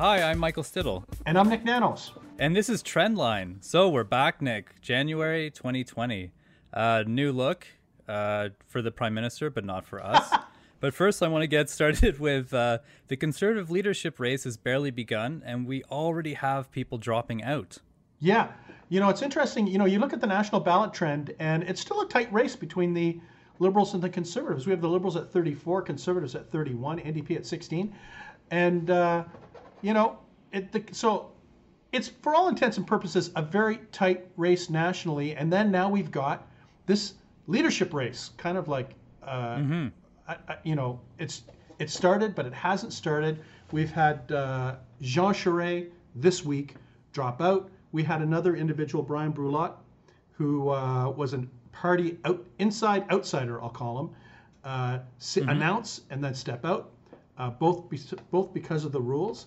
Hi, I'm Michael Stittle. And I'm Nik Nanos. And this is Trendline. So we're back, Nik. January 2020. Uh, new look uh, for the Prime Minister, but not for us. but first, I want to get started with uh, the Conservative leadership race has barely begun, and we already have people dropping out. Yeah. You know, it's interesting. You know, you look at the national ballot trend, and it's still a tight race between the Liberals and the Conservatives. We have the Liberals at 34, Conservatives at 31, NDP at 16. And, uh, you know, it, the, so it's for all intents and purposes a very tight race nationally. And then now we've got this leadership race, kind of like, uh, mm-hmm. I, I, you know, it's it started, but it hasn't started. We've had uh, Jean Charest this week drop out. We had another individual, Bryan Brulotte, who uh, was a party out, inside outsider, I'll call him, uh, mm-hmm. announce and then step out, uh, both both because of the rules.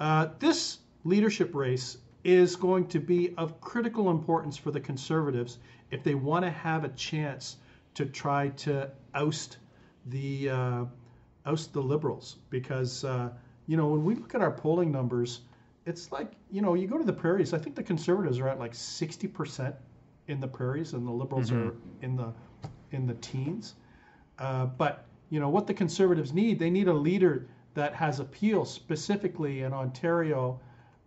Uh, this leadership race is going to be of critical importance for the conservatives if they want to have a chance to try to oust the uh, oust the liberals because uh, you know when we look at our polling numbers it's like you know you go to the prairies i think the conservatives are at like 60% in the prairies and the liberals mm-hmm. are in the in the teens uh, but you know what the conservatives need they need a leader that has appeal specifically in ontario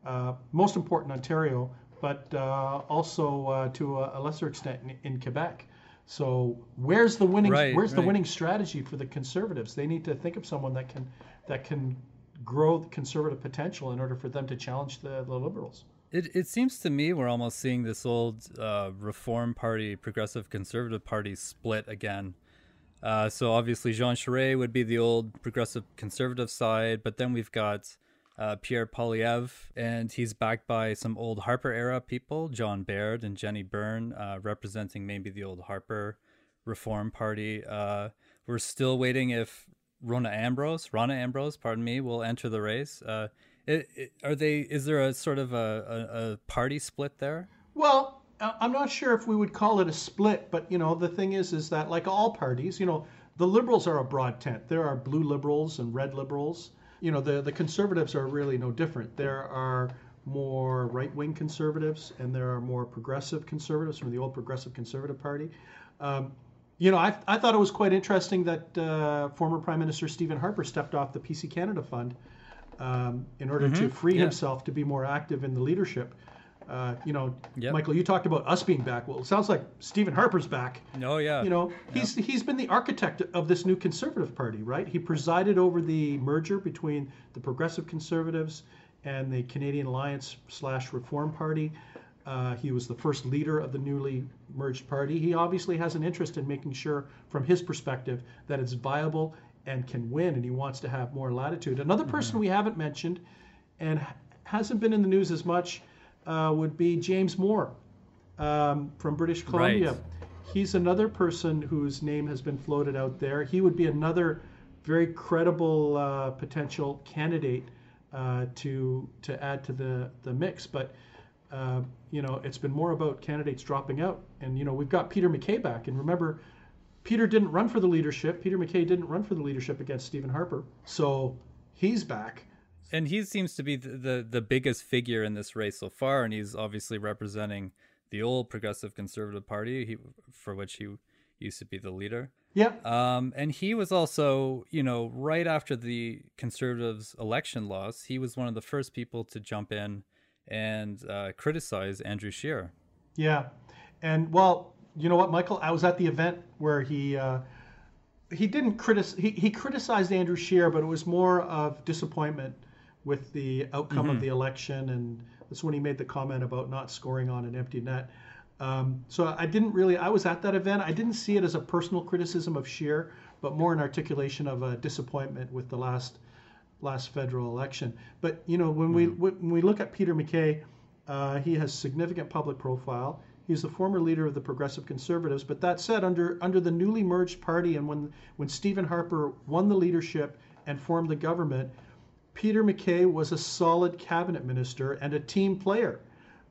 uh, most important ontario but uh, also uh, to a, lesser extent in, in, quebec so where's the winning right, where's right. the winning strategy for the conservatives they need to think of someone that can that can grow the conservative potential in order for them to challenge the, the liberals. It, it seems to me we're almost seeing this old uh, Reform Party, Progressive Conservative Party split again. Uh, so obviously Jean Charest would be the old Progressive Conservative side, but then we've got uh, Pierre Poilievre, and he's backed by some old Harper era people, John Baird and Jenny Byrne, uh, representing maybe the old Harper Reform Party. Uh, we're still waiting if Rona Ambrose, Rona Ambrose, pardon me, will enter the race. Uh, it, it, are they? Is there a sort of a, a, a, party split there? Well, I'm not sure if we would call it a split, but you know, the thing is, is that like all parties, you know, the liberals are a broad tent. There are blue liberals and red liberals. You know, the the conservatives are really no different. There are more right wing conservatives and there are more progressive conservatives from the old Progressive Conservative Party. Um, you know, I, I thought it was quite interesting that uh, former Prime Minister Stephen Harper stepped off the PC Canada Fund um, in order mm-hmm. to free yeah. himself to be more active in the leadership. Uh, you know, yep. Michael, you talked about us being back. Well, it sounds like Stephen Harper's back. Oh yeah. You know, he's yep. he's been the architect of this new Conservative Party, right? He presided over the merger between the Progressive Conservatives and the Canadian Alliance slash Reform Party. Uh, he was the first leader of the newly merged party. He obviously has an interest in making sure, from his perspective, that it's viable and can win, and he wants to have more latitude. Another person mm-hmm. we haven't mentioned and hasn't been in the news as much uh, would be James Moore um, from British Columbia. Right. He's another person whose name has been floated out there. He would be another very credible uh, potential candidate uh, to to add to the the mix, but uh, you know, it's been more about candidates dropping out. And, you know, we've got Peter MacKay back. And remember, Peter didn't run for the leadership. Peter MacKay didn't run for the leadership against Stephen Harper. So he's back. And he seems to be the, the, the biggest figure in this race so far. And he's obviously representing the old Progressive Conservative Party, he, for which he used to be the leader. Yeah. Um, and he was also, you know, right after the Conservatives' election loss, he was one of the first people to jump in and uh, criticize Andrew Scheer. Yeah, and well, you know what, Michael? I was at the event where he uh, he didn't criticize he, he criticized Andrew Scheer, but it was more of disappointment with the outcome mm-hmm. of the election, and that's when he made the comment about not scoring on an empty net. Um, so I didn't really. I was at that event. I didn't see it as a personal criticism of Scheer, but more an articulation of a disappointment with the last last federal election. But you know, when mm-hmm. we when we look at Peter MacKay, uh, he has significant public profile. He's the former leader of the Progressive Conservatives. But that said, under under the newly merged party, and when when Stephen Harper won the leadership and formed the government, Peter MacKay was a solid cabinet minister and a team player.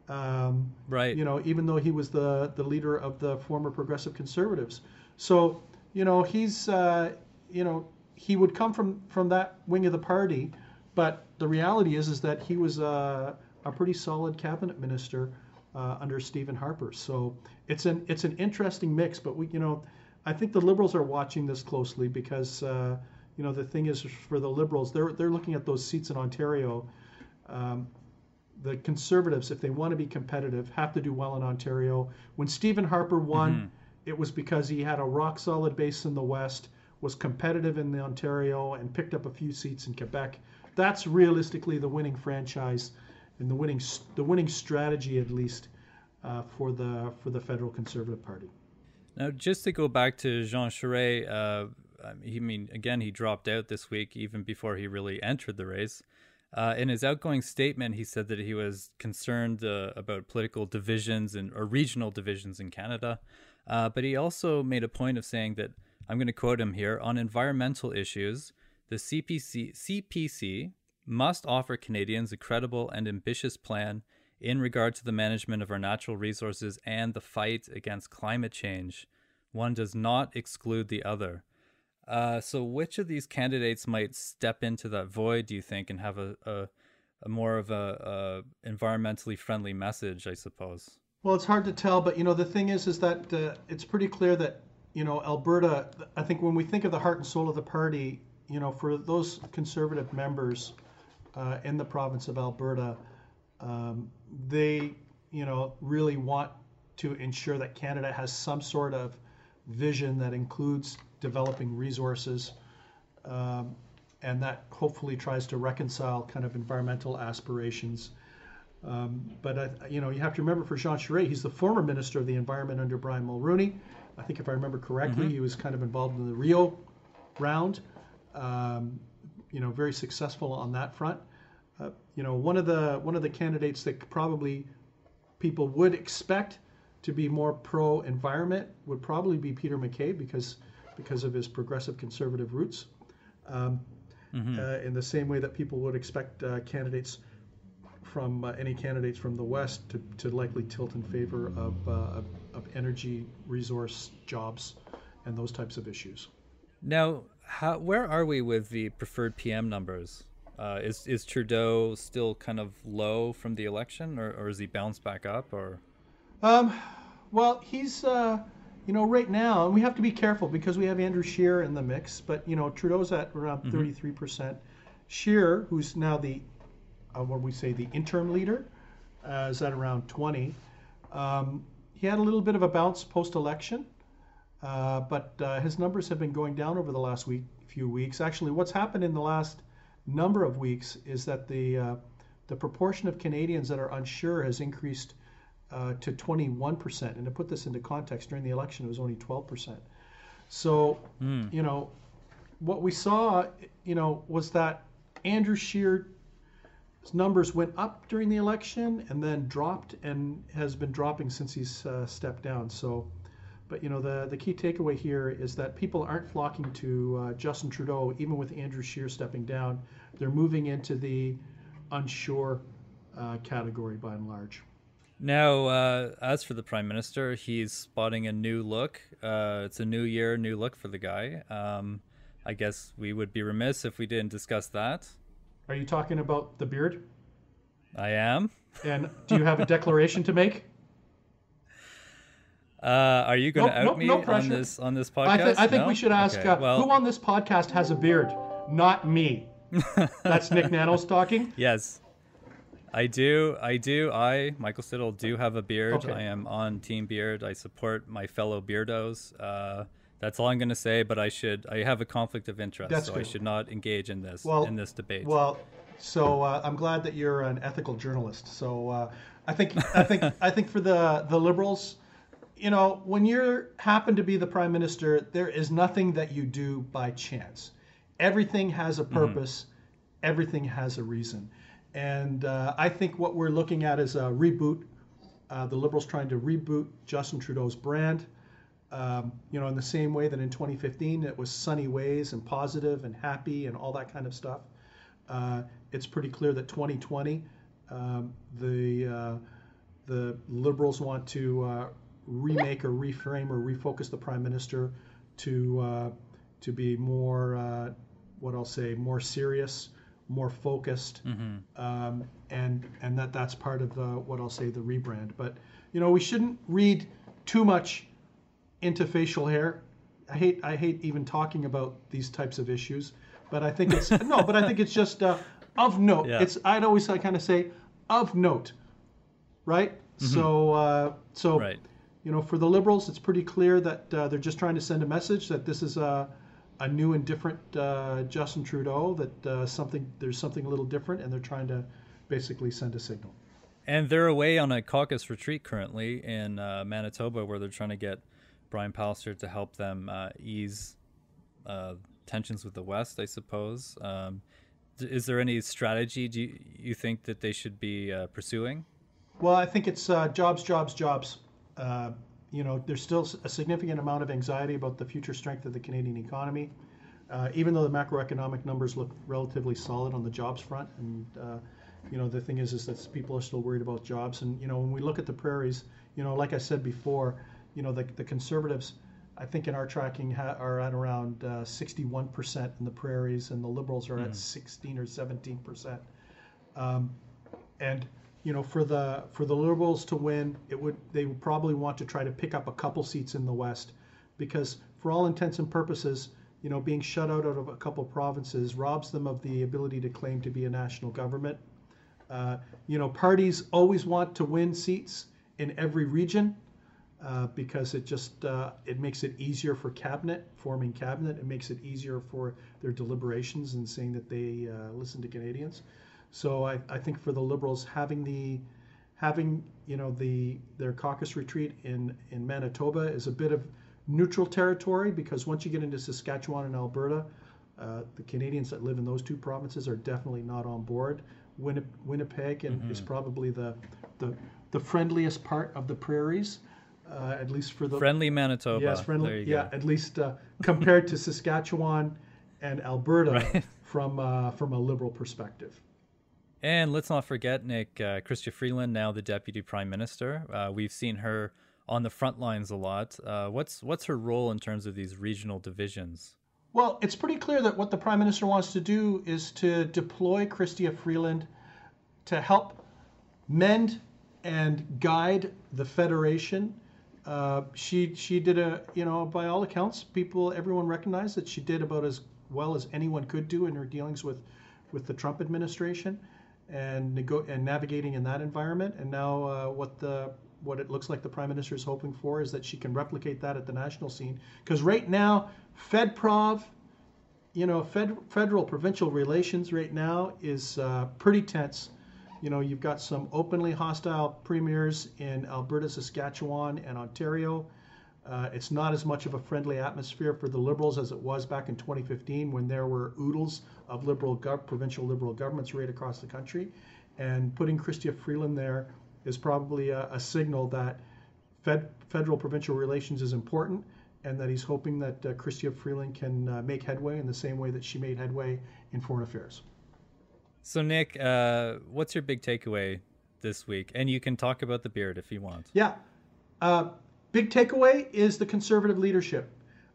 Um, right. You know, even though he was the the leader of the former Progressive Conservatives. So you know, he's uh, you know he would come from from that wing of the party, but the reality is is that he was a, a pretty solid cabinet minister uh, under Stephen Harper. So it's an it's an interesting mix. But we you know I think the Liberals are watching this closely because uh, you know the thing is for the Liberals they're they're looking at those seats in Ontario. Um, the Conservatives, if they want to be competitive, have to do well in Ontario. When Stephen Harper won, mm-hmm. it was because he had a rock solid base in the West, was competitive in the Ontario, and picked up a few seats in Quebec. That's realistically the winning franchise and the winning the winning strategy, at least, uh, for the for the federal Conservative Party. Now, just to go back to Jean Charest, uh, I mean, again, he dropped out this week, even before he really entered the race. Uh, in his outgoing statement, he said that he was concerned uh, about political divisions and or regional divisions in Canada. Uh, but he also made a point of saying that I'm going to quote him here on environmental issues, the CPC CPC must offer Canadians a credible and ambitious plan in regard to the management of our natural resources and the fight against climate change. One does not exclude the other. Uh, so, which of these candidates might step into that void, do you think, and have a, a, a more of a, a, environmentally friendly message? I suppose. Well, it's hard to tell, but you know, the thing is, is that uh, it's pretty clear that you know Alberta. I think when we think of the heart and soul of the party, you know, for those conservative members uh, in the province of Alberta, um, they, you know, really want to ensure that Canada has some sort of vision that includes developing resources, um, and that hopefully tries to reconcile kind of environmental aspirations. Um, but I, you know, you have to remember for Jean Charest, he's the former Minister of the Environment under Brian Mulroney. I think if I remember correctly, mm-hmm. he was kind of involved in the Rio round. Um, you know, very successful on that front. Uh, you know, one of the one of the candidates that probably people would expect to be more pro environment would probably be Peter MacKay because because of his progressive conservative roots. Um, mm-hmm. uh, in the same way that people would expect uh, candidates from uh, any candidates from the West to, to likely tilt in favor of, uh, of, of energy, resource, jobs, and those types of issues. Now, how, where are we with the preferred PM numbers? Uh, is is Trudeau still kind of low from the election, or, or is he bounced back up? Or um, well, he's uh, you know right now, and we have to be careful because we have Andrew Scheer in the mix. But you know Trudeau's at around 33 mm-hmm. percent. Scheer, who's now the uh, what we say the interim leader, uh, is at around 20. Um, he had a little bit of a bounce post-election, uh, but uh, his numbers have been going down over the last week, few weeks. Actually, what's happened in the last number of weeks is that the uh, the proportion of Canadians that are unsure has increased uh, to 21%. And to put this into context, during the election, it was only 12%. So, mm. you know, what we saw, you know, was that Andrew Scheer's numbers went up during the election and then dropped and has been dropping since he's uh, stepped down. So, but you know, the the key takeaway here is that people aren't flocking to uh, Justin Trudeau, even with Andrew Scheer stepping down. They're moving into the unsure uh, category by and large. Now, uh, as for the prime minister, he's spotting a new look. Uh, it's a new year, new look for the guy. Um, I guess we would be remiss if we didn't discuss that. Are you talking about the beard? I am. And do you have a declaration to make? Uh, are you going to nope, out nope, me no on this on this podcast? I, th- I think no? we should ask okay, uh, well... who on this podcast has a beard. Not me. That's Nik Nanos talking. Yes, I do. I do. I Michael Stittle do have a beard. Okay. I am on Team Beard. I support my fellow beardos. Uh, that's all I'm going to say. But I should. I have a conflict of interest, that's so good. I should not engage in this well, in this debate. Well, so uh, I'm glad that you're an ethical journalist. So uh, I think I think I think for the the liberals you know, when you happen to be the prime minister, there is nothing that you do by chance. Everything has a mm-hmm. purpose, mm-hmm. everything has a reason. And uh, I think what we're looking at is a reboot. Uh, the Liberals trying to reboot Justin Trudeau's brand. Um, you know, in the same way that in 2015 it was sunny ways and positive and happy and all that kind of stuff. Uh, it's pretty clear that 2020, um, the uh, the Liberals want to uh, remake or reframe or refocus the prime minister to uh, to be more what I'll say more serious, more focused, um, and and that that's part of uh, what I'll say the rebrand. But you know, we shouldn't read too much into facial hair. I hate I hate even talking about these types of issues, but I think it's no, but I think it's just uh, of note. Yeah. It's I'd always I kind of say of note, right? So uh, so Right. you know, for the liberals, it's pretty clear that uh, they're just trying to send a message that this is a, a new and different uh, Justin Trudeau. That uh, something there's something a little different, and they're trying to basically send a signal. And they're away on a caucus retreat currently in uh, Manitoba, where they're trying to get Brian Pallister to help them uh, ease uh, tensions with the West, I suppose. Um, is there any strategy do you, you think that they should be uh, pursuing? Well, I think it's uh, jobs, jobs, jobs. Uh, you know, there's still a significant amount of anxiety about the future strength of the Canadian economy, uh, even though the macroeconomic numbers look relatively solid on the jobs front. And uh, you know, the thing is, is that people are still worried about jobs. And you know, when we look at the prairies, you know, like I said before, you know, the, the conservatives, I think in our tracking ha- are at around uh, 61% in the prairies, and the liberals are at 16 or 17%. Um, and you know, for the for the Liberals to win, it would they would probably want to try to pick up a couple seats in the West, because for all intents and purposes, you know, being shut out of a couple provinces robs them of the ability to claim to be a national government. Uh, you know, parties always want to win seats in every region uh, because it just uh, it makes it easier for cabinet forming cabinet. It makes it easier for their deliberations and saying that they uh, listen to Canadians. So I, I think for the Liberals having the having you know the their caucus retreat in in Manitoba is a bit of neutral territory because once you get into Saskatchewan and Alberta, uh, the Canadians that live in those two provinces are definitely not on board. Winnip- Winnipeg and is probably the, the the friendliest part of the prairies, uh, at least for the Friendly Manitoba. yes There friendly yeah go. at least uh, compared to Saskatchewan and Alberta Right. from uh, from a liberal perspective. And let's not forget, Nik, uh, Chrystia Freeland, now the Deputy Prime Minister. Uh, we've seen her on the front lines a lot. Uh, what's what's her role in terms of these regional divisions? Well, it's pretty clear that what the Prime Minister wants to do is to deploy Chrystia Freeland to help mend and guide the Federation. Uh, she she did a you know by all accounts people everyone recognized that she did about as well as anyone could do in her dealings with with the Trump administration and nego- and navigating in that environment. And now uh, what the what it looks like the prime minister is hoping for is that she can replicate that at the national scene. Because right now, FedProv, you know, fed, federal provincial relations right now is uh, pretty tense. You know, you've got some openly hostile premiers in Alberta, Saskatchewan, and Ontario. Uh, it's not as much of a friendly atmosphere for the Liberals as it was back in 2015 when there were oodles of liberal gov- provincial liberal governments right across the country. And putting Chrystia Freeland there is probably a, a signal that fed, federal provincial relations is important and that he's hoping that uh, Chrystia Freeland can uh, make headway in the same way that she made headway in foreign affairs. So, Nik, uh, what's your big takeaway this week? And you can talk about the beard if you want. Yeah. Uh, big takeaway is the conservative leadership.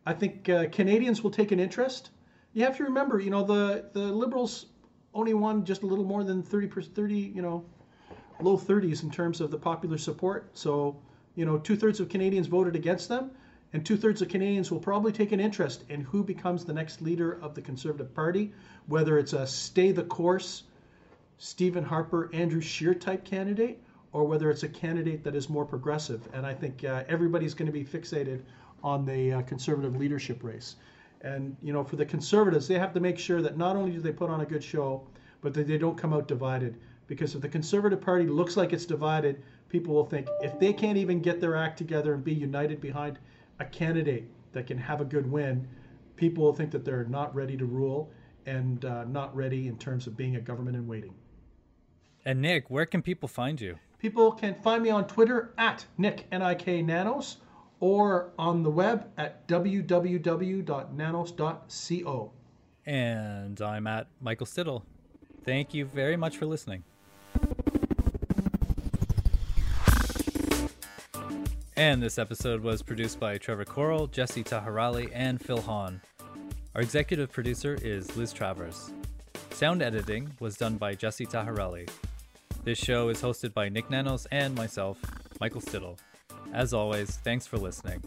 I think uh, Canadians will take an interest. You have to remember, you know, the, the Liberals only won just a little more than 30, per- 30 you know, low 30s in terms of the popular support. So, you know, two thirds of Canadians voted against them, and two thirds of Canadians will probably take an interest in who becomes the next leader of the Conservative Party, whether it's a stay the course, Stephen Harper, Andrew Scheer type candidate, or whether it's a candidate that is more progressive. And I think uh, everybody's going to be fixated on the uh, conservative leadership race. And you know, for the conservatives, they have to make sure that not only do they put on a good show, but that they don't come out divided. Because if the conservative party looks like it's divided, people will think if they can't even get their act together and be united behind a candidate that can have a good win, people will think that they're not ready to rule and uh, not ready in terms of being a government in waiting. And, Nik, where can people find you? People can find me on Twitter at Nik N-I-K Nanos or on the web at www.nanos.co. And I'm at Michael Stittle. Thank you very much for listening. And this episode was produced by Trevor Coral, Jesse Tahirali, and Phil Hahn. Our executive producer is Liz Travers. Sound editing was done by Jesse Tahirali. This show is hosted by Nik Nanos and myself, Michael Stittle. As always, thanks for listening.